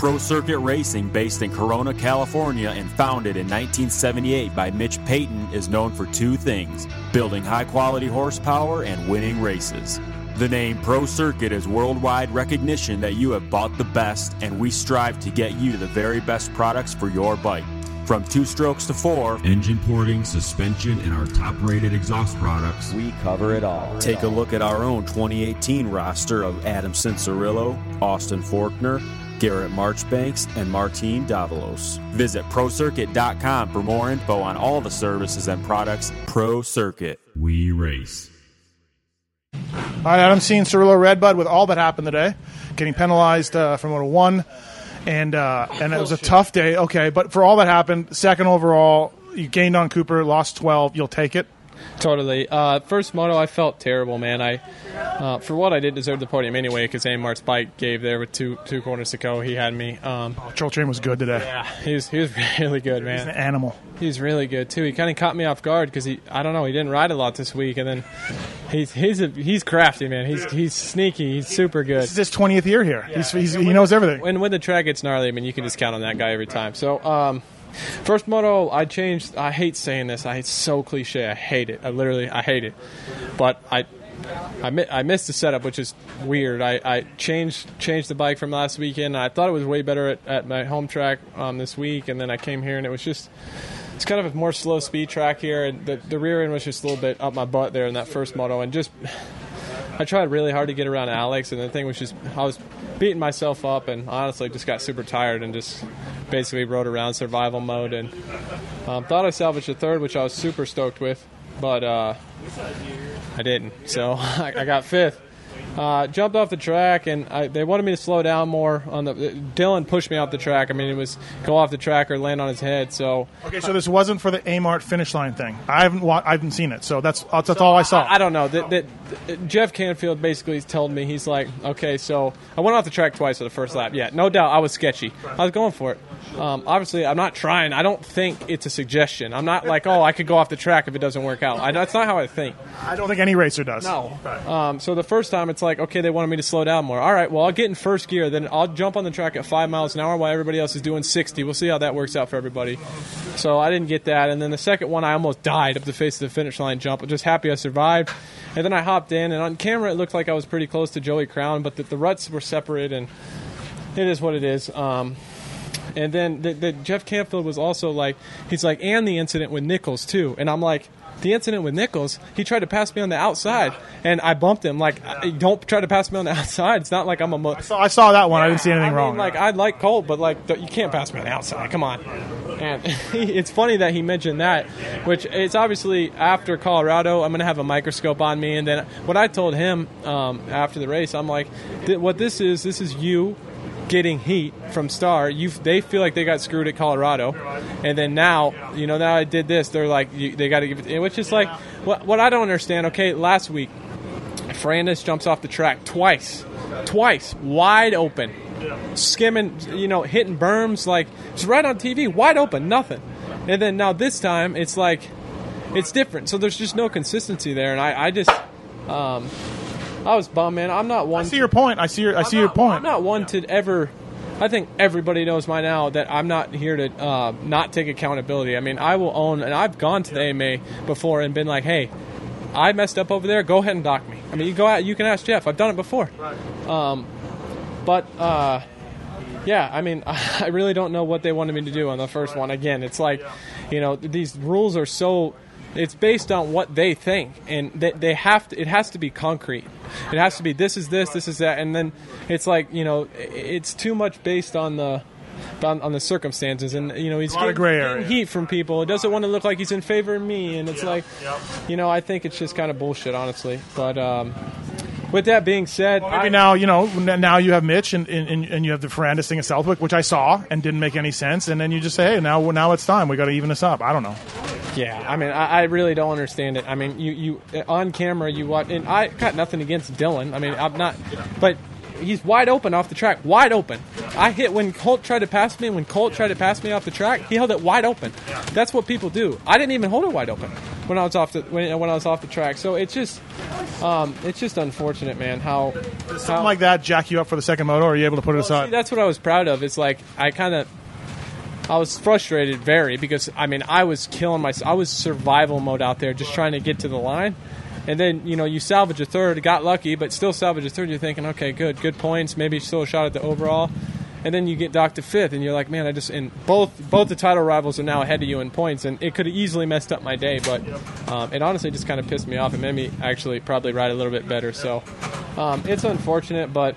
Pro Circuit Racing, based in Corona, California, and founded in 1978 by Mitch Payton, is known for two things building high quality horsepower and winning races. The name Pro Circuit is worldwide recognition that you have bought the best, and we strive to get you the very best products for your bike. From two strokes to four, engine porting, suspension, and our top rated exhaust products, we cover it all. Take a look at our own 2018 roster of Adam Cianciarulo, Austin Forkner, Garrett Marchbanks, and Martin Davalos. Visit ProCircuit.com for more info on all the services and products Pro Circuit. We race. All right, Adam Cianciarulo Redbud with all that happened today, getting penalized uh, from what a one and uh, and it was a tough day. Okay, but for all that happened, second overall, you gained on Cooper, lost twelve. You'll take it. Totally. Uh, first moto, I felt terrible, man. I, uh, for what I did, deserve the podium anyway because Amart's bike gave there with two two corners to go. He had me. Um, oh, Troll Train was good today. Yeah, he was he was really good, man. He's an animal. He's really good too. He kind of caught me off guard because he I don't know he didn't ride a lot this week, and then he's he's a, he's crafty, man. He's he's sneaky. He's super good. This is his twentieth year here. Yeah. He's, he's, he knows everything. When when the track gets gnarly, I mean, you can just count on that guy every time. So. Um, First moto, I changed. I hate saying this. I it's so cliche. I hate it. I literally, I hate it. But I, I, I missed the setup, which is weird. I, I changed changed the bike from last weekend. I thought it was way better at, at my home track um, this week, and then I came here and it was just. It's kind of a more slow speed track here, and the, the rear end was just a little bit up my butt there in that first moto, and just I tried really hard to get around Alex, and the thing was just I was beating myself up, and honestly just got super tired and just basically rode around survival mode, and um, thought I salvaged a third, which I was super stoked with, but uh, I didn't. So I, I got fifth. Uh, jumped off the track, and I, they wanted me to slow down more. On the Dylan pushed me off the track. I mean, it was go off the track or land on his head. So okay, so this wasn't for the Amart finish line thing. I haven't wa- I haven't seen it, so that's that's, so all I saw. I, I don't know. that. the, Jeff Canfield basically told me he's like, okay, so I went off the track twice for the first lap. Yeah, no doubt, I was sketchy. I was going for it. Um, obviously, I'm not trying. I don't think it's a suggestion. I'm not like, oh, I could go off the track if it doesn't work out. I, that's not how I think. I don't think any racer does. No. Um, so the first time, it's like, okay, they wanted me to slow down more. All right, well, I'll get in first gear, then I'll jump on the track at five miles an hour while everybody else is doing 60. We'll see how that works out for everybody. So I didn't get that, and then the second one, I almost died up the face of the finish line jump. I'm just happy I survived. And then I hopped in, and on camera, it looked like I was pretty close to Joey Crown, but the, the ruts were separate, and it is what it is. Um, and then the, the Jeff Campfield was also like, he's like, and the incident with Nichols too. And I'm like, the incident with Nichols, he tried to pass me on the outside, and I bumped him. Like, don't try to pass me on the outside. It's not like I'm a. Mo- I, saw, I saw that one. I didn't see anything I wrong. Like, I like Colt, but like, you can't pass me on the outside. Come on. And it's funny that he mentioned that, which it's obviously after Colorado. I'm going to have a microscope on me, and then what I told him um, after the race, I'm like, what this is, this is you getting heat from Star. You they feel like they got screwed at Colorado, and then now you know now I did this. They're like you, they got to give it, which is like what what I don't understand. Okay, last week, Ferrandis jumps off the track twice, twice wide open, skimming, you know, hitting berms like it's right on TV, wide open, nothing. And then now this time it's like it's different. So there's just no consistency there, and I I just. Um, I was bummed, man. I'm not one. I see your point. I see your. I see your point. I'm not one to ever. I think everybody knows by now that I'm not here to uh, not take accountability. I mean, I will own, and I've gone to the AMA before and been like, "Hey, I messed up over there. Go ahead and dock me." I mean, you go out. You can ask Jeff. I've done it before. Right. Um, but uh, yeah, I mean, I really don't know what they wanted me to do on the first one. Again, it's like, you know, these rules are so it's based on what they think, and they, they have to. It has to be concrete. It has to be this is this, this is that, and then it's like you know, it's too much based on the on, on, the circumstances, and you know he's getting, getting, heat from people. It doesn't want to look like he's in favor of me, and it's like, you know, I think it's just kind of bullshit, honestly. But um, with that being said, well, maybe I, now you know now you have Mitch and, and, and you have the Ferrandis thing at Southwick, which I saw and didn't make any sense, and then you just say, hey, now now it's time. We got to even this up. I don't know. Yeah, I mean, I, I, really don't understand it. I mean, you you on camera you watch, and I got nothing against Dylan. I mean, I'm not, but he's wide open off the track, wide open. I hit when Colt tried to pass me, and when Colt tried to pass me off the track, he held it wide open. That's what people do. I didn't even hold it wide open when I was off the when, when I was off the track. So it's just Um, it's just unfortunate, man. How Something like that jack you up for the second moto, or are you able to put it See, aside? that's what I was proud of. It's like I kind of, I was frustrated very because I mean I was killing myself. I was survival mode out there, just trying to get to the line, and then you know you salvage a third, got lucky, but still salvage a third. You're thinking, okay, good, good points, maybe still a shot at the overall, and then you get docked to fifth, and you're like, man, I just and both both the title rivals are now ahead of you in points, and it could have easily messed up my day, but um, it honestly just kind of pissed me off. It made me actually probably ride a little bit better. So um, it's unfortunate, but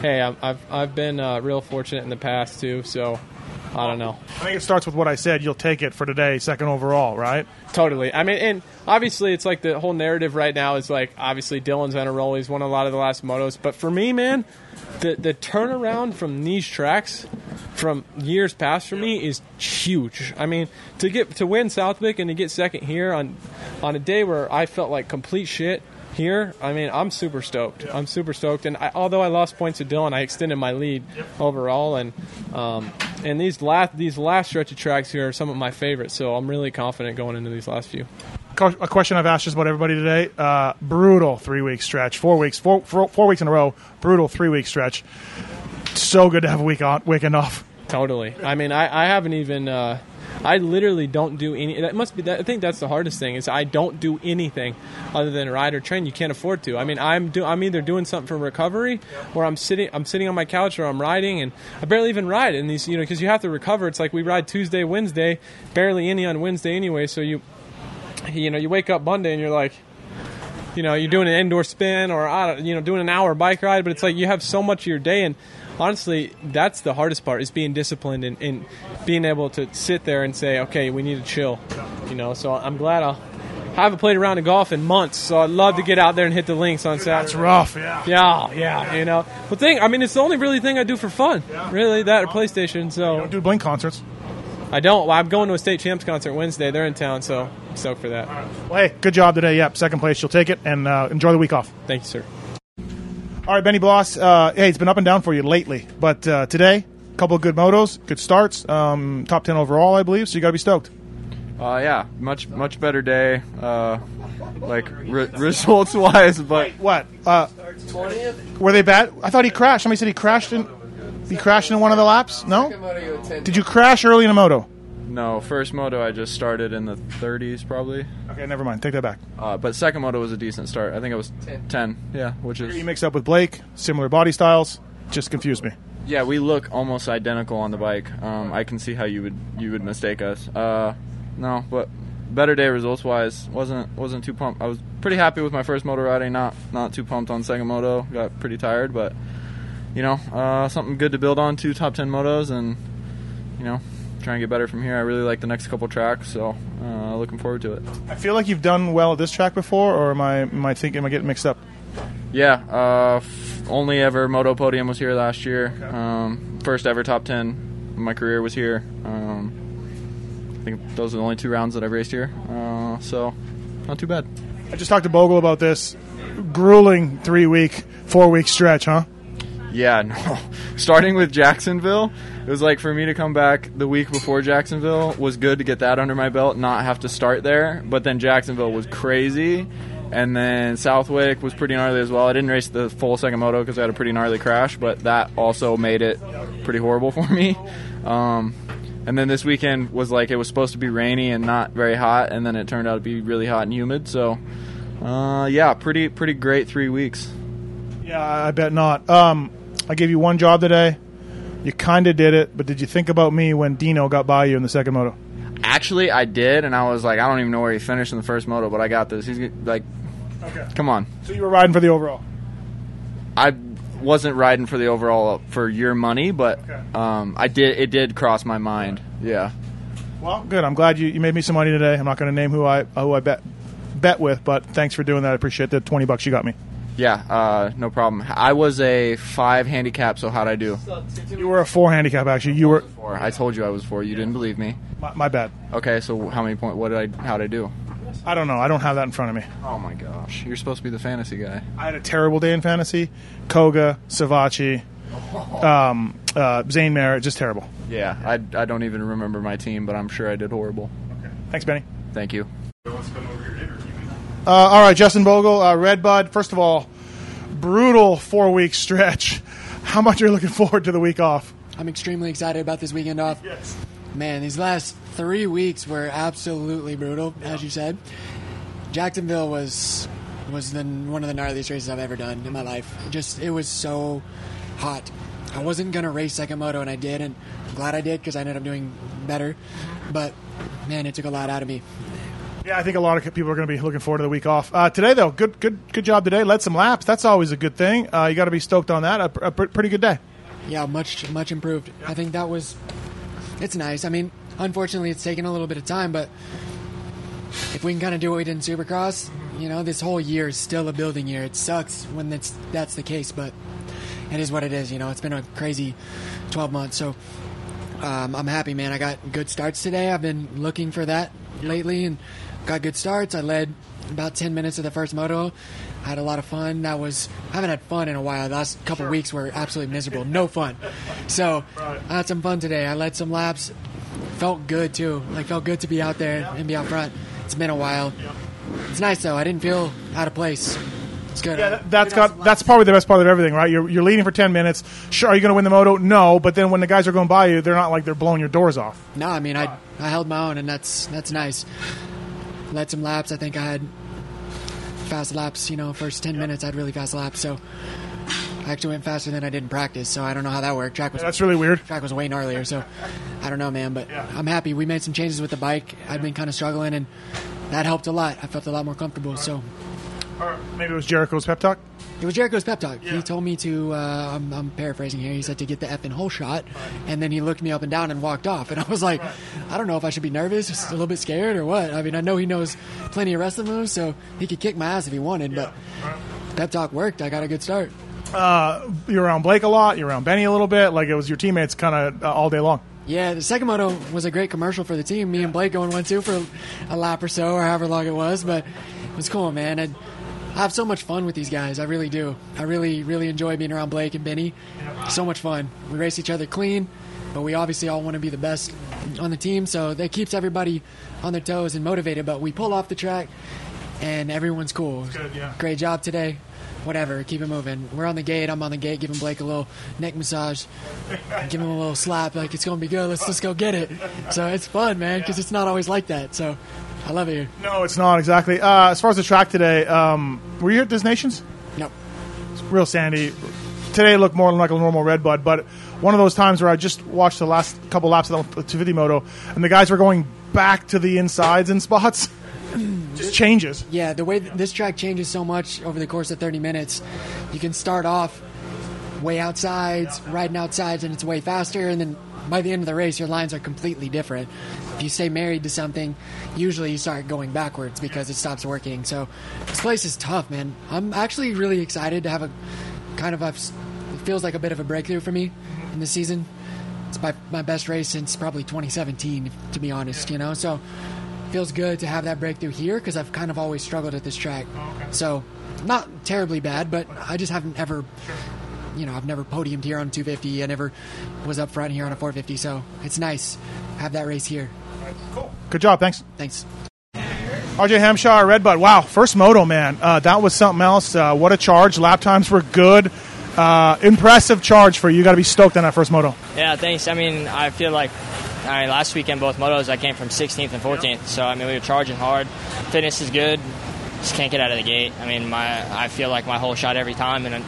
hey, I've I've, I've been uh, real fortunate in the past too. So I don't know. I think it starts with what I said. You'll take it for today, second overall, right? Totally. I mean, and obviously, it's like the whole narrative right now is like obviously Dylan's on a roll. He's won a lot of the last motos, but for me, man, the the turnaround from these tracks from years past for me is huge. I mean, to get to win Southwick and to get second here on on a day where I felt like complete shit here. I mean, I'm super stoked. I'm super stoked, and I, although I lost points to Dylan, I extended my lead overall, and um, and these last these last stretch of tracks here are some of my favorites. So I'm really confident going into these last few. A question I've asked just about everybody today. Uh, brutal three week stretch, four weeks, four, four, four weeks in a row. Brutal three week stretch. So good to have a week on, weekend off. Totally. I mean, I, I haven't even. Uh, I literally don't do any. That must be. That, I think that's the hardest thing is I don't do anything other than ride or train. You can't afford to. I mean, I'm do. I'm either doing something for recovery, or I'm sitting. I'm sitting on my couch, or I'm riding, and I barely even ride. And these, you know, because you have to recover. It's like we ride Tuesday, Wednesday, barely any on Wednesday anyway. So you, you know, you wake up Monday and you're like, you know, you're doing an indoor spin or you know doing an hour bike ride, but it's like you have so much of your day, and honestly, that's the hardest part is being disciplined and, and being able to sit there and say, okay, we need to chill, you know. So I'm glad I'll. I haven't played around in golf in months, so I'd love to get out there and hit the links on Saturday. It's rough, yeah. Yeah, yeah, you know. But thing, I mean, it's the only really thing I do for fun, really. That or PlayStation. So Don't do Blink concerts. I don't. Well, I'm going to a state champs concert Wednesday. They're in town, so I'm stoked for that. Well, hey, good job today. Yep, second place. You'll take it and uh, enjoy the week off. Thank you, sir. All right, Benny Bloss. Uh, hey, it's been up and down for you lately, but uh, today, a couple of good motos, good starts, um, top ten overall, I believe. So you got to be stoked. Uh, yeah, much much better day, uh, like re- results wise, but What? Uh, were they bad? I thought he crashed. Somebody said he crashed in. He crashed in one of the laps. No. Did you crash early in a moto? No. First moto I just started in the 30s probably, Okay, never mind. Take that back. uh, but second moto was a decent start. I think it was 10. yeah, which is. You is mixed up with Blake, similar body styles. Just confused me. yeah. We look almost identical on the bike. Um, I can see how you would you would mistake us. Uh, no, but better day results wise. wasn't wasn't too pumped. I was pretty happy with my first moto riding. Not not too pumped on second moto. Got pretty tired, but you know uh, something good to build on. Two top ten motos, and you know try and get better from here. I really like the next couple tracks, so uh, looking forward to it. I feel like you've done well at this track before, or am I am I thinking am I getting mixed up? Yeah, uh, f- only ever moto podium was here last year. Um, first ever top ten in my career was here. Um, I think those are the only two rounds that I've raced here, uh, so not too bad. I just talked to Bogle about this grueling three week, four week stretch, huh? Yeah, no. Starting with Jacksonville, it was like for me to come back the week before Jacksonville was good to get that under my belt, not have to start there. But then Jacksonville was crazy, and then Southwick was pretty gnarly as well. I didn't race the full second moto because I had a pretty gnarly crash, but that also made it pretty horrible for me. Um, and then this weekend was like it was supposed to be rainy and not very hot, and then it turned out to be really hot and humid. So, uh, yeah, pretty pretty great three weeks. Yeah, I bet not. Um, I gave you one job today. You kind of did it, but did you think about me when Dino got by you in the second moto? Actually, I did, and I was like, I don't even know where he finished in the first moto, but I got this. He's like, Okay. come on. So you were riding for the overall. I wasn't riding for the overall for your money, but Okay. um, I did. It did cross my mind. Yeah. Well, good. I'm glad you, you made me some money today. I'm not going to name who I who I bet bet with, but thanks for doing that. I appreciate the 20 bucks you got me. Yeah, uh, no problem. I was a five handicap, so how'd I do? You were a four handicap actually. You were Four. I told you I was four. You didn't believe me. my, my bad. Okay, so how many point? What did I? How'd I do? I don't know. I don't have that in front of me. Oh my gosh, you're supposed to be the fantasy guy. I had a terrible day in fantasy. Koga, Savatgy, um, uh, Zane Merritt, just terrible. Yeah, I, I don't even remember my team, but I'm sure I did horrible. Okay. Thanks, Benny. Thank you. Uh, all right, Justin Bogle, uh, Redbud. First of all, brutal four week stretch. How much are you looking forward to the week off? I'm extremely excited about this weekend off. Yes. Man, these last three weeks were absolutely brutal, as you said. Jacksonville was was the, one of the gnarliest races I've ever done in my life. Just it was so hot. I wasn't gonna race second moto, and I did, and I'm glad I did because I ended up doing better. But man, it took a lot out of me. Yeah, I think a lot of people are going to be looking forward to the week off. Uh, today, though, good, good, good job today. Led some laps. That's always a good thing. Uh, you got to be stoked on that. A, a pr- pretty good day. Yeah, much much improved. I think that was it's nice. I mean, unfortunately, it's taken a little bit of time, but if we can kind of do what we did in Supercross, you know, this whole year is still a building year. It sucks when that's that's the case, but it is what it is. You know, it's been a crazy 12 months, so um, I'm happy, man. I got good starts today. I've been looking for that lately and got good starts. I led about 10 minutes of the first moto. I had a lot of fun. That was I haven't had fun in a while. The last couple weeks were absolutely miserable. No fun. So I had some fun today. I led some laps. Felt good too. Like felt good to be out there and be out front. It's been a while. It's nice though. I didn't feel out of place. It's good. Yeah, that, that's got that's probably the best part of everything, right? You're, you're leading for ten minutes. Sure, are you going to win the moto? No, but then when the guys are going by you, they're not like they're blowing your doors off. No, I mean I I held my own and that's that's nice. Led some laps. I think I had fast laps. You know, first ten minutes I had really fast laps. So I actually went faster than I did in practice. So I don't know how that worked. Track was That's really weird. track was way gnarlier. So I don't know, man. But I'm happy. We made some changes with the bike. I've been kind of struggling and that helped a lot. I felt a lot more comfortable. So Or maybe it was Jericho's pep talk. it was Jericho's pep talk. He told me to, uh, I'm, I'm paraphrasing here, he said to get the effing hole shot. And then he looked me up and down and walked off. And I was like, I don't know if I should be nervous, just a little bit scared or what. I mean, I know he knows plenty of wrestling moves, so he could kick my ass if he wanted. But pep talk worked. I got a good start. You're around Blake a lot. You're around Benny a little bit. Like it was your teammates kind of uh, all day long. Yeah, the second moto was a great commercial for the team. Me and Blake going one two for a lap or so, or however long it was. But it was cool, man. And I have so much fun with these guys. I really do. I really, really enjoy being around Blake and Benny. So much fun. We race each other clean, but we obviously all want to be the best on the team. So that keeps everybody on their toes and motivated. But we pull off the track, and everyone's cool. good, yeah. Great job today. Whatever, keep it moving. We're on the gate. I'm on the gate, giving Blake a little neck massage, give him a little slap. Like it's gonna be good. Let's just go get it. So it's fun, man, because it's not always like that. So I love it here. No, it's not exactly. Uh, as far as the track today, um, were you here at Des Nations? Nope. real sandy. Today looked more like a normal red bud, but one of those times where I just watched the last couple laps of the 250 moto, and the guys were going back to the insides in spots. just changes. Yeah, the way th- this track changes so much over the course of 30 minutes, you can start off way outsides, riding outsides, and it's way faster, and then by the end of the race, your lines are completely different. If you stay married to something, usually you start going backwards because it stops working. So this place is tough, man. I'm actually really excited to have a kind of a, feels like a bit of a breakthrough for me in this season. It's my, my best race since probably 2017, to be honest, you know? So feels good to have that breakthrough here because I've kind of always struggled at this track. So, not terribly bad, but I just haven't ever, you know, I've never podiumed here on 250. I never was up front here on a 450. So it's nice to have that race here. Cool. Good job. Thanks. Thanks. RJ Hampshire, Redbud. Wow, first moto, man. Uh, that was something else. Uh, what a charge. Lap times were good. Uh, impressive charge for you. You got to be stoked on that first moto. Yeah, thanks. I mean, I feel like I mean, last weekend both motos I came from 16th and 14th, so I mean we were charging hard. Fitness is good. Just can't get out of the gate. I mean, my I feel like my whole shot every time, and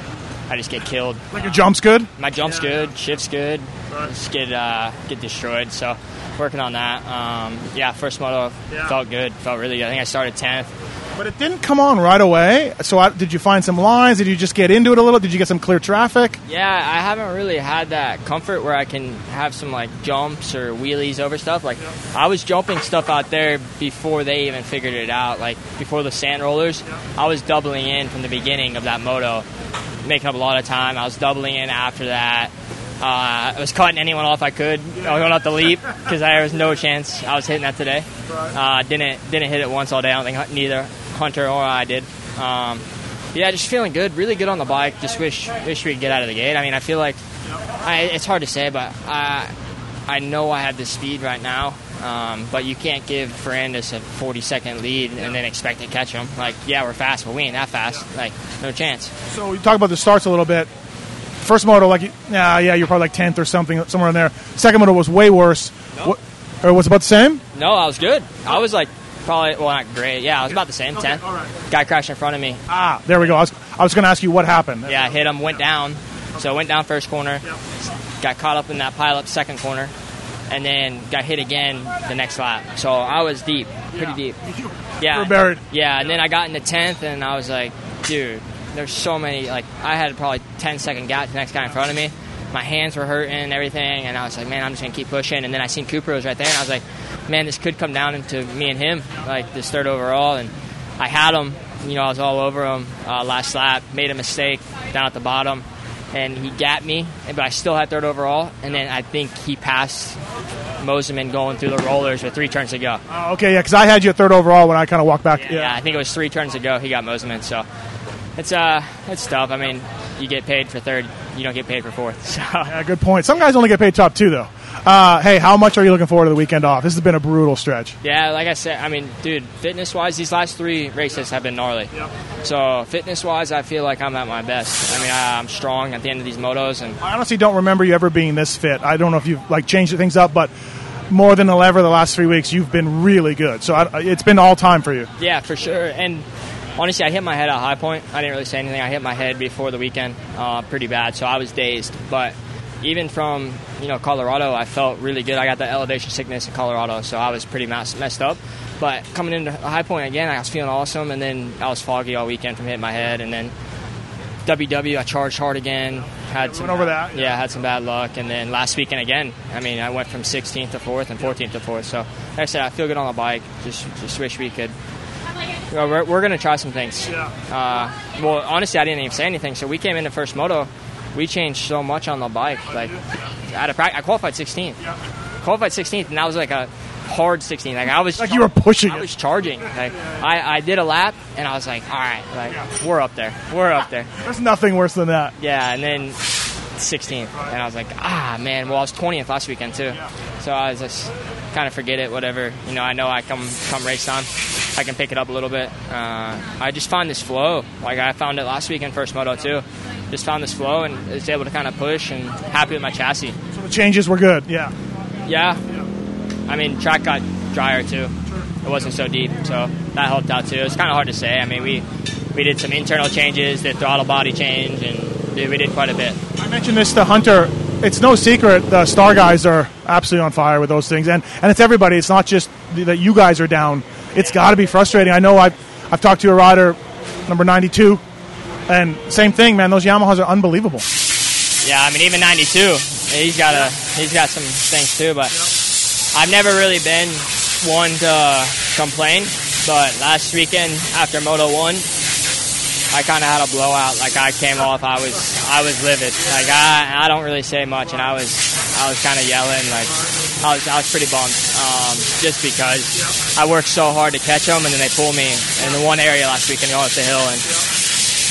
I just get killed. Like your jump's good. My jump's good, shift's good. Just get uh, get destroyed. So working on that. Um, yeah, first moto felt good. Felt really good. I think I started 10th. But it didn't come on right away. So I, did you find some lines? Did you just get into it a little? Did you get some clear traffic? Yeah, I haven't really had that comfort where I can have some like jumps or wheelies over stuff. Like I was jumping stuff out there before they even figured it out. Like before the sand rollers, I was doubling in from the beginning of that moto, making up a lot of time. I was doubling in after that. Uh, I was cutting anyone off I could. I was going out the leap because there was no chance I was hitting that today. Uh, didn't didn't hit it once all day. I don't think neither Hunter or I did. Um, yeah, just feeling good, really good on the bike. Just wish wish we could get out of the gate. I mean, I feel like I, it's hard to say, but I I know I have the speed right now, um, but you can't give Ferrandis a 40 second lead and then expect to catch him. Like, yeah, we're fast, but we ain't that fast. Like, no chance. So you talk about the starts a little bit. First moto, like, yeah, yeah, you're probably like tenth or something, somewhere in there. Second moto was way worse. What, or was it about the same? No, I was good. I was like probably well not great. Yeah, I was about the same. Ten. all right. Guy crashed in front of me. Ah, there we go. I was, I was going to ask you what happened. Yeah, I hit him. Went down. So went down first corner. Got caught up in that pile up second corner, and then got hit again the next lap. So I was deep, pretty deep. Yeah. were buried. Yeah, and then I got in the tenth, and I was like, dude, there's so many. Like I had probably 10 second gap to the next guy in front of me. My hands were hurting and everything, and I was like, man, I'm just gonna keep pushing. And then I seen Cooper was right there, and I was like, man, this could come down into me and him, like this third overall. And I had him. You know, I was all over him uh, last lap. Made a mistake down at the bottom, and he gapped me, but I still had third overall. And then I think he passed Mosiman going through the rollers with three turns to go. Oh, okay, yeah, because I had you at third overall when I kind of walked back. Yeah, I think it was three turns to go. He got Mosiman, so it's uh, it's tough. I mean, you get paid for third, you don't get paid for fourth. So Yeah, good point. Some guys only get paid top two, though. Uh, hey, how much are you looking forward to the weekend off? This has been a brutal stretch. yeah, like I said, I mean, dude, fitness wise, these last three races have been gnarly. So fitness wise, I feel like I'm at my best. I mean, I, I'm strong at the end of these motos, and I honestly don't remember you ever being this fit. I don't know if you've like changed things up, but more than ever the last three weeks, you've been really good. So I, it's been all time for you. Yeah, for sure. And honestly, I hit my head at high point. I didn't really say anything. I hit my head before the weekend, uh, pretty bad. So I was dazed. But even from you know Colorado, I felt really good. I got the elevation sickness in Colorado, so I was pretty mess- messed up. But coming into high point again, I was feeling awesome, and then I was foggy all weekend from hitting my head, and then. WW, I charged hard again. Had some went over that, Yeah, had some bad luck, and then last weekend again. I mean, I went from 16th to fourth and 14th to fourth. So, like I said, I feel good on the bike. Just, just wish we could know, we're, we're going to try some things. Uh, well, honestly, I didn't even say anything. So we came into first moto. We changed so much on the bike. Like, out of practice, I qualified 16th. Qualified 16th, and that was like a hard 16th. Like I was Like you were pushing I it. was charging. Like I, I did a lap, and I was like, all right, like we're up there. We're up there. There's nothing worse than that. Yeah, and then 16th, and I was like, ah, man. Well, I was 20th last weekend too, so I was just kind of forget it, whatever. You know, I know I come come race time, I can pick it up a little bit. Uh, I just find this flow. Like I found it last week in first moto too. Just found this flow and was able to kind of push and happy with my chassis. So the changes were good. Yeah. Yeah, I mean track got drier too. It wasn't so deep, so that helped out too. It's kind of hard to say. I mean, we we did some internal changes, the throttle body change, and we did quite a bit. I mentioned this to Hunter. It's no secret the star guys are absolutely on fire with those things, and and it's everybody. It's not just that you guys are down. It's got to be frustrating. I know I've I've talked to a rider, number ninety two, and same thing, man. Those Yamahas are unbelievable. Yeah, I mean even '92, he's got a he's got some things too. But I've never really been one to complain. But last weekend after Moto One, I kind of had a blowout. Like I came off, I was I was livid. Like I I don't really say much, and I was I was kind of yelling. Like I was I was pretty bummed, um, just because I worked so hard to catch them, and then they pulled me in the one area last weekend going up the hill and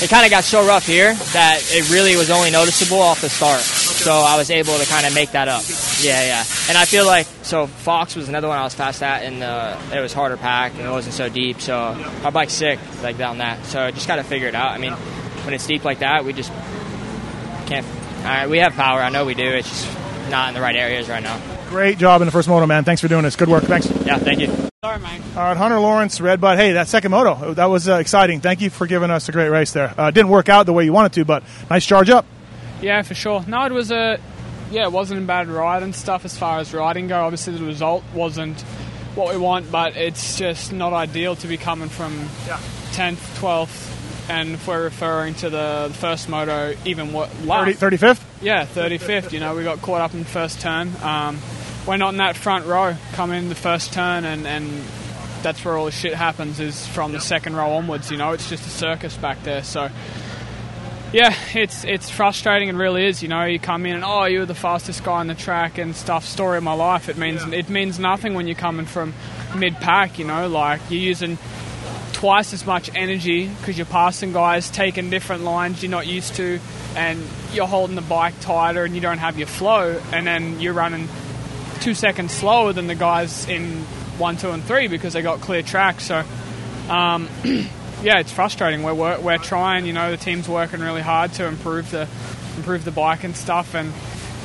it kind of got so rough here that it really was only noticeable off the start. So I was able to kind of make that up. Yeah, yeah. And I feel like so Fox was another one I was fast at, and uh, it was harder pack and it wasn't so deep. So our bike's sick like down that. So I just got to figure it out. I mean, when it's deep like that, we just can't. All right, we have power. I know we do. It's just not in the right areas right now. Great job in the first moto, man. Thanks for doing this. Good work. Thanks. Yeah, thank you. Sorry, Mike. All right, Hunter Lawrence, Red Bud. Hey, that second moto, that was uh, exciting. Thank you for giving us a great race there. Uh, didn't work out the way you wanted to, but nice charge up. Yeah, for sure. No, it was a yeah, it wasn't a bad ride and stuff as far as riding go. Obviously, the result wasn't what we want, but it's just not ideal to be coming from tenth, twelfth, and if we're referring to the, the first moto, even what 30, 35th? yeah, 35th. You know, we got caught up in the first turn. Um, we're not in that front row. Come in the first turn, and, and that's where all the shit happens. Is from the second row onwards. You know, it's just a circus back there. So. Yeah, it's it's frustrating. It really is. You know, you come in and oh, you're the fastest guy on the track and stuff. Story of my life. It means it means nothing when you're coming from mid pack. You know, like you're using twice as much energy because you're passing guys, taking different lines you're not used to, and you're holding the bike tighter and you don't have your flow, and then you're running two seconds slower than the guys in one, two, and three because they got clear track. So, um, yeah, it's frustrating. We're, we're we're trying. You know, the team's working really hard to improve the improve the bike and stuff, and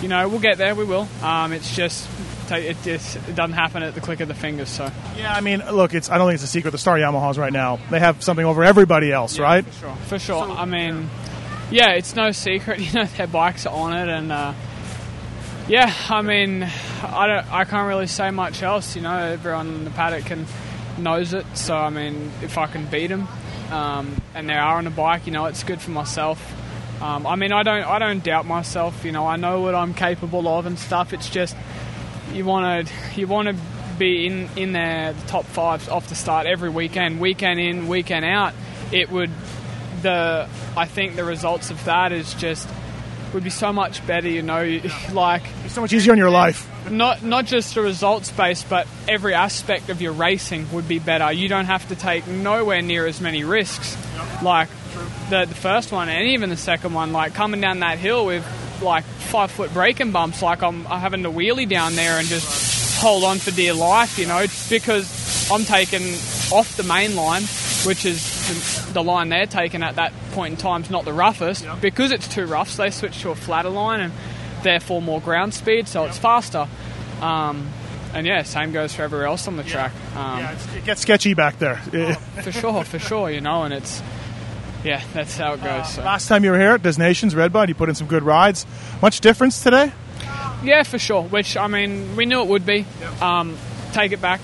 you know, we'll get there. We will. Um, it's just it just it doesn't happen at the click of the fingers. So Yeah, I mean, look, it's I don't think it's a secret. The Star Yamahas right now they have something over everybody else, right? For sure. For sure. I mean, yeah, it's no secret. You know, their bikes are on it, and uh, yeah, I mean, I don't, I can't really say much else. You know, everyone in the paddock can knows it. So I mean, if I can beat them, um, and they are on a bike, you know, it's good for myself. Um, I mean, I don't, I don't doubt myself. You know, I know what I'm capable of and stuff. It's just you want to, you want to be in in there, the top five off the start every weekend, weekend in, weekend out. It would, the, I think the results of that is just would be so much better. You know, like It's so much easier in your life. not not just the results base, but every aspect of your racing would be better. You don't have to take nowhere near as many risks, like the the first one and even the second one. Like coming down that hill with like five foot braking bumps, like I'm, I'm having to wheelie down there and just hold on for dear life, you know, because I'm taking off the main line, which is the, the line they're taking at that point in time is not the roughest because it's too rough. So they switch to a flatter line and therefore more ground speed, so it's faster. Um, and yeah, same goes for everywhere else on the track. Um, Yeah, it gets sketchy back there. for sure, for sure, you know, and it's yeah, that's how it goes. So. Last time you were here at Des Nations, Redbud, you put in some good rides. Much difference today? Yeah, for sure. Which I mean, we knew it would be. Um, take it back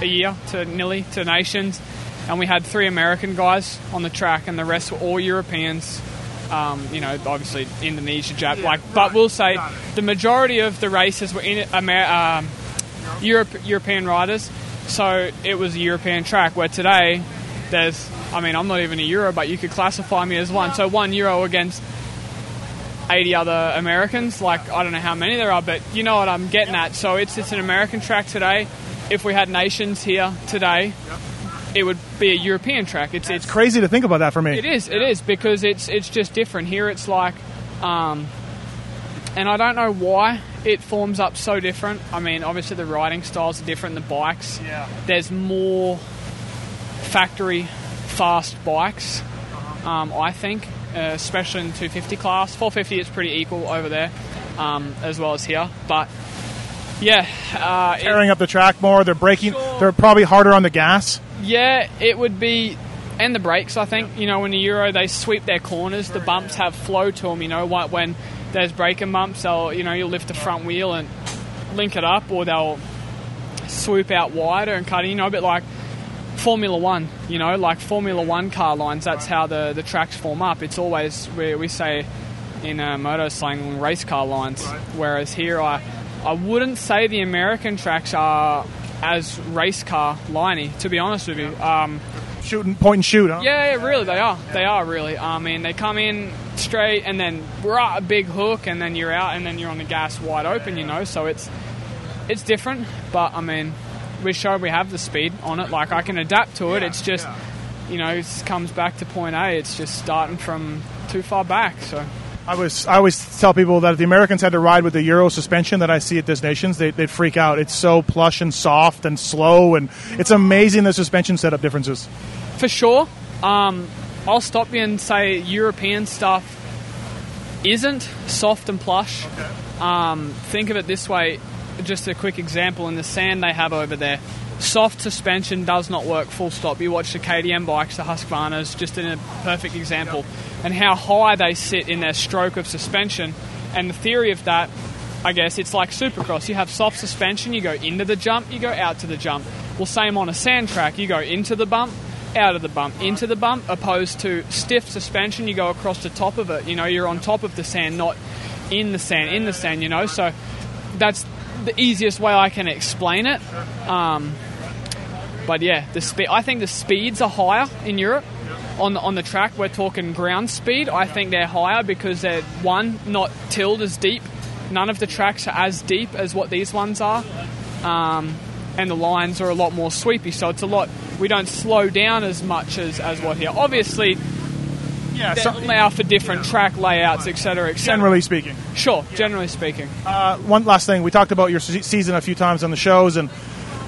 a year to Nilly to Nations, and we had three American guys on the track, and the rest were all Europeans. Um, you know, obviously Indonesia, Jap, like. But we'll say the majority of the races were in Amer- um, Europe, European riders, so it was a European track. Where today, there's, I mean, I'm not even a Euro, but you could classify me as one. So one Euro against 80 other Americans. Like I don't know how many there are, but you know what I'm getting at. So it's it's an American track today. If we had nations here today, it would be a European track. It's it's Crazy to think about that for me. it is it is because it's it's just different. Here it's like, um, and I don't know why it forms up so different. I mean, obviously the riding styles are different. The bikes, Yeah. there's more factory fast bikes. Um, I think, uh, especially in the 250 class. 450 is pretty equal over there, um, as well as here. But yeah, uh, it- Tearing up the track more. They're braking. They're probably harder on the gas. Yeah, it would be, and the brakes. I think you know in the Euro they sweep their corners, the bumps have flow to them. You know, what when there's braking bumps, they'll you know you'll lift the front wheel and link it up, or they'll swoop out wider and cut. You know, a bit like Formula One. You know, like Formula One car lines. That's how the the tracks form up. It's always where we say in uh, moto slang race car lines. Whereas here, I I wouldn't say the American tracks are as race car liney. To be honest with you, um, Shooting, point and shoot, huh? yeah, yeah, really, they are. They are really. I mean, they come in straight and then right a big hook, and then you're out, and then you're on the gas wide open. You know, so it's it's different. But I mean, we showed we have the speed on it. Like I can adapt to it. It's just you know, it comes back to point A. It's just starting from too far back. So I was I always tell people that if the Americans had to ride with the Euro suspension that I see at Des Nations, they, they'd freak out. It's so plush and soft and slow, and it's amazing the suspension setup differences. for sure. Um, I'll stop you and say European stuff isn't soft and plush. Um, think of it this way just a quick example in the sand they have over there. Soft suspension does not work full stop. You watch the KTM bikes, the Husqvarnas, just in a perfect example, and how high they sit in their stroke of suspension. And the theory of that, I guess, it's like supercross. You have soft suspension, you go into the jump, you go out to the jump. Well, same on a sand track, you go into the bump, out of the bump, into the bump, opposed to stiff suspension, you go across the top of it. You know, you're on top of the sand, not in the sand, in the sand, you know. So that's the easiest way I can explain it. Um, but yeah, the speed. I think the speeds are higher in Europe. On the, on the track, we're talking ground speed. I think they're higher because they're one not tilled as deep. None of the tracks are as deep as what these ones are, um, and the lines are a lot more sweepy. So it's a lot. We don't slow down as much as as what here. Obviously, Yeah, so- allow for different track layouts, etc., etc. Generally speaking. Sure, generally speaking. Uh, one last thing. We talked about your se- season a few times on the shows and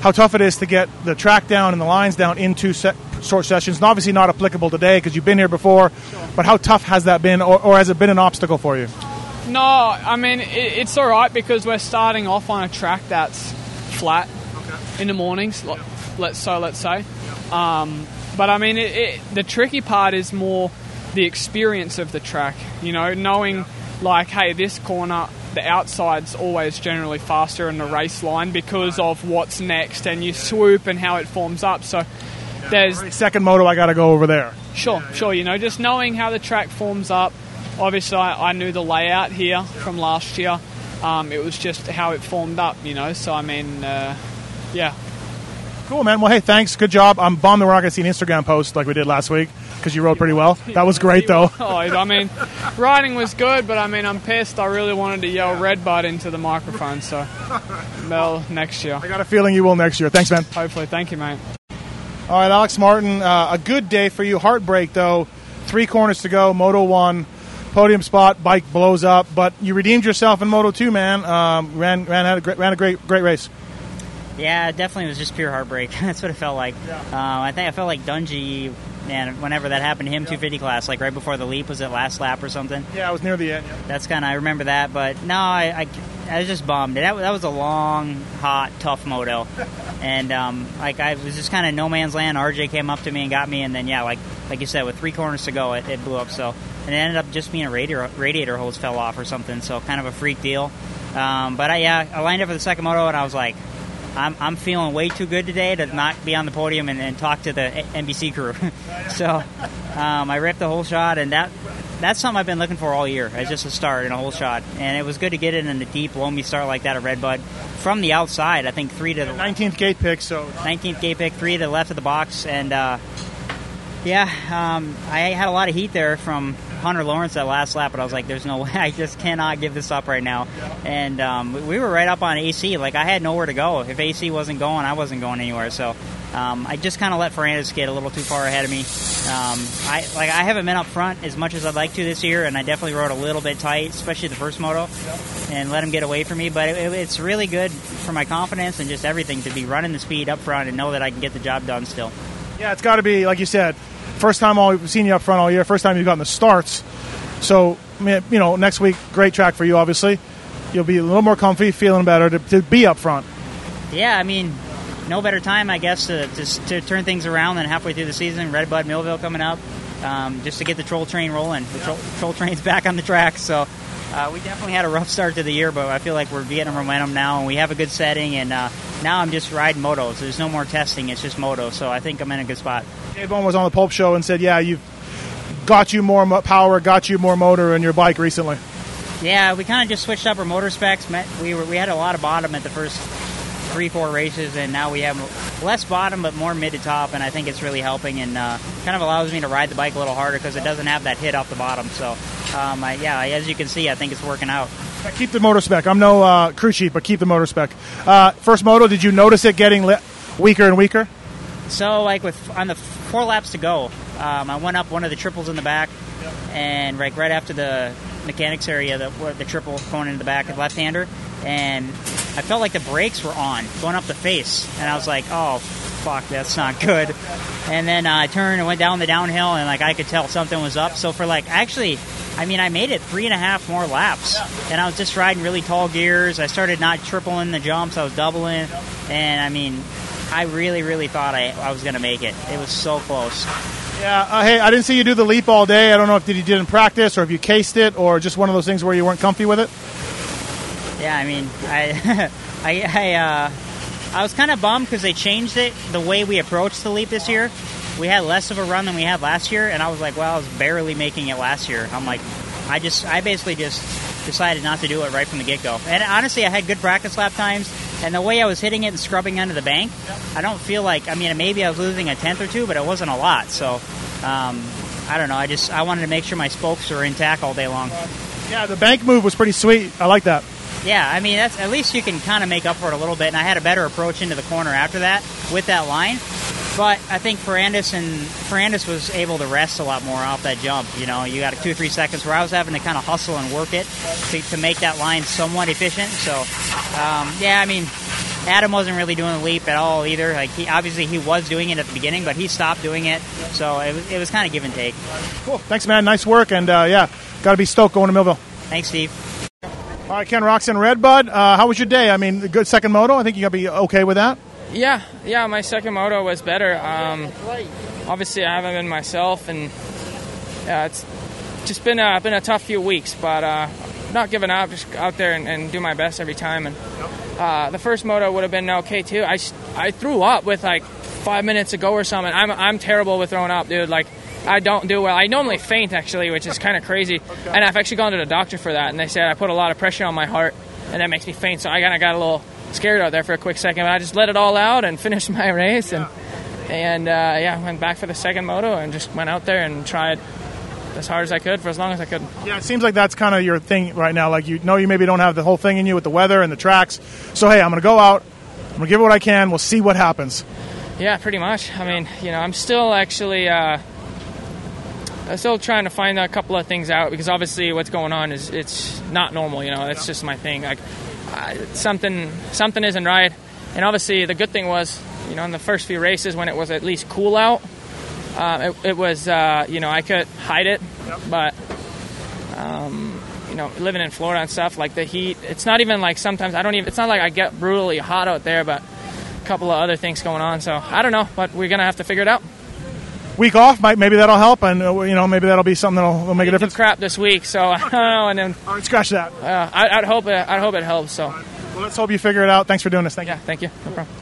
how tough it is to get the track down and the lines down in two se- short sessions. And obviously not applicable today because you've been here before. But how tough has that been, or, or has it been an obstacle for you? No, I mean it, it's all right because we're starting off on a track that's flat in the mornings. like, Let's so let's say, um, but I mean it, it, the tricky part is more the experience of the track. You know, knowing like, hey, this corner. The outside's always generally faster in the race line because of what's next and you swoop and how it forms up. So there's Second moto, I got to go over there. Sure, sure. You know, just knowing how the track forms up. Obviously, I, I knew the layout here from last year. Um, it was just how it formed up, you know. So I mean, uh, yeah. Cool, man. Well, hey, thanks. Good job. I'm bummed that we're not going to see an Instagram post like we did last week because you rode pretty well. That was great, though. Oh, I mean, riding was good, but I mean, I'm pissed. I really wanted to yell Red Bud into the microphone. So, well, next year. I got a feeling you will next year. Thanks, man. Hopefully, thank you, mate. All right, Alex Martin, uh, a good day for you. Heartbreak, though. Three corners to go. Moto 1, podium spot, bike blows up, but you redeemed yourself in Moto 2, man. Um, ran ran, had a great, ran a great great race. Yeah, it definitely was just pure heartbreak. That's what it felt like. Um, I think I felt like Dungey, man, whenever that happened to him, 250 class, like right before the leap, was it last lap or something? Yeah, I was near the end. That's kind of, I remember that, but no, I, I, I was just bummed. That, that was a long, hot, tough moto. And, um, like, I was just kind of no man's land. RJ came up to me and got me, and then, yeah, like like you said, with three corners to go, it, it blew up. So, and it ended up just being a radiator, radiator hose fell off or something, so kind of a freak deal. Um, but I, yeah, I lined up for the second moto, and I was like, I'm, I'm feeling way too good today to not be on the podium and, and talk to the NBC crew. so um, I ripped the hole shot, and that that's something I've been looking for all year. It's just a start and a hole shot, and it was good to get it in a deep, loamy start like that at Redbud from the outside. I think three to the 19th gate pick, so 19th gate pick, three to the left of the box, and uh, yeah, um, I had a lot of heat there from Hunter Lawrence that last lap, but I was like, "There's no way, I just cannot give this up right now." And um, we were right up on AC. Like I had nowhere to go. If AC wasn't going, I wasn't going anywhere. So um, I just kind of let Ferrandis get a little too far ahead of me. Um, I like I haven't been up front as much as I'd like to this year, and I definitely rode a little bit tight, especially the first moto, and let him get away from me. But it, it, it's really good for my confidence and just everything to be running the speed up front and know that I can get the job done still. Yeah, it's got to be like you said. First time all we've seen you up front all year. First time you've gotten the starts. So you know, next week, great track for you. Obviously, you'll be a little more comfy, feeling better to, to be up front. Yeah, I mean, no better time, I guess, to, to, to turn things around than halfway through the season. Red Bud Millville coming up, um, just to get the troll train rolling. The troll, troll train's back on the track, so uh, we definitely had a rough start to the year, but I feel like we're getting momentum now, and we have a good setting. And uh, now I'm just riding motos. There's no more testing; it's just moto. So I think I'm in a good spot. Dave Bone was on the Pulp Show and said, "Yeah, you've got you more mo- power, got you more motor in your bike recently." Yeah, we kind of just switched up our motor specs. We were we had a lot of bottom at the first three four races, and now we have less bottom but more mid to top, and I think it's really helping and uh, kind of allows me to ride the bike a little harder because it doesn't have that hit off the bottom. So, um, I, yeah, as you can see, I think it's working out. Keep the motor spec. I'm no uh, crew chief, but keep the motor spec. Uh, first moto, did you notice it getting li- weaker and weaker? So, like with on the four laps to go, um, I went up one of the triples in the back, and like right after the mechanics area, the, the triple going into the back of left-hander, and I felt like the brakes were on going up the face, and I was like, oh fuck, that's not good. And then uh, I turned and went down the downhill, and like I could tell something was up. So for like actually, I mean, I made it three and a half more laps, and I was just riding really tall gears. I started not tripling the jumps, I was doubling, and I mean, I really, really thought I, I was going to make it. It was so close. Yeah. Uh, hey, I didn't see you do the leap all day. I don't know if did you did in practice or if you cased it or just one of those things where you weren't comfy with it. Yeah, I mean, I, I, I, uh, I was kind of bummed because they changed it the way we approached the leap this year. We had less of a run than we had last year, and I was like, well, I was barely making it last year. I'm like, I just, I basically just decided not to do it right from the get go. And honestly, I had good practice lap times, and the way I was hitting it and scrubbing under the bank, I don't feel like, I mean, maybe I was losing a tenth or two, but it wasn't a lot. So, um, I don't know. I just, I wanted to make sure my spokes were intact all day long. Yeah, the bank move was pretty sweet. I like that. Yeah, I mean that's at least you can kind of make up for it a little bit. And I had a better approach into the corner after that with that line. But I think Ferrandis and Ferrandis was able to rest a lot more off that jump. You know, you got two or three seconds where I was having to kind of hustle and work it to, to make that line somewhat efficient. So, um, yeah, I mean, Adam wasn't really doing the leap at all either. Like he obviously he was doing it at the beginning, but he stopped doing it. So it was, it was kind of give and take. Cool. Thanks, man. Nice work, and uh, yeah, got to be stoked going to Millville. Thanks, Steve. All right, Ken Roczen, Redbud. Uh, how was your day? I mean, good second moto. I think you got to be okay with that. Yeah, yeah. My second moto was better. Um, obviously, I haven't been myself, and yeah, it's just been a, been a tough few weeks. But uh, not giving up. Just out there and, and do my best every time. And uh, the first moto would have been okay too. I, I threw up with like five minutes ago or something. I'm I'm terrible with throwing up, dude. Like. I don't do well. I normally faint actually, which is kind of crazy. And I've actually gone to the doctor for that, and they said I put a lot of pressure on my heart, and that makes me faint. So I kind of got a little scared out there for a quick second, but I just let it all out and finished my race, and and uh, yeah, went back for the second moto and just went out there and tried as hard as I could for as long as I could. Yeah, it seems like that's kind of your thing right now. Like you know, you maybe don't have the whole thing in you with the weather and the tracks. So hey, I'm going to go out. I'm going to give it what I can. We'll see what happens. Yeah, pretty much. I mean, you know, I'm still actually. Uh, I'm still trying to find a couple of things out because obviously what's going on is it's not normal. You know, that's just my thing. Like uh, something something isn't right. And obviously the good thing was, you know, in the first few races when it was at least cool out, uh, it, it, was uh, you know I could hide it, but um, you know living in Florida and stuff like the heat, it's not even like sometimes I don't even. It's not like I get brutally hot out there, but a couple of other things going on. So I don't know, but we're gonna have to figure it out week off, might maybe that'll help, and uh, you know maybe that'll be something that'll, that'll make a difference. Crap this week, so I don't know. And then all right, scratch that. Uh, I, would hope it. I hope it helps. So well, let's hope you figure it out. Thanks for doing this. Thank yeah, you. Thank you. No problem.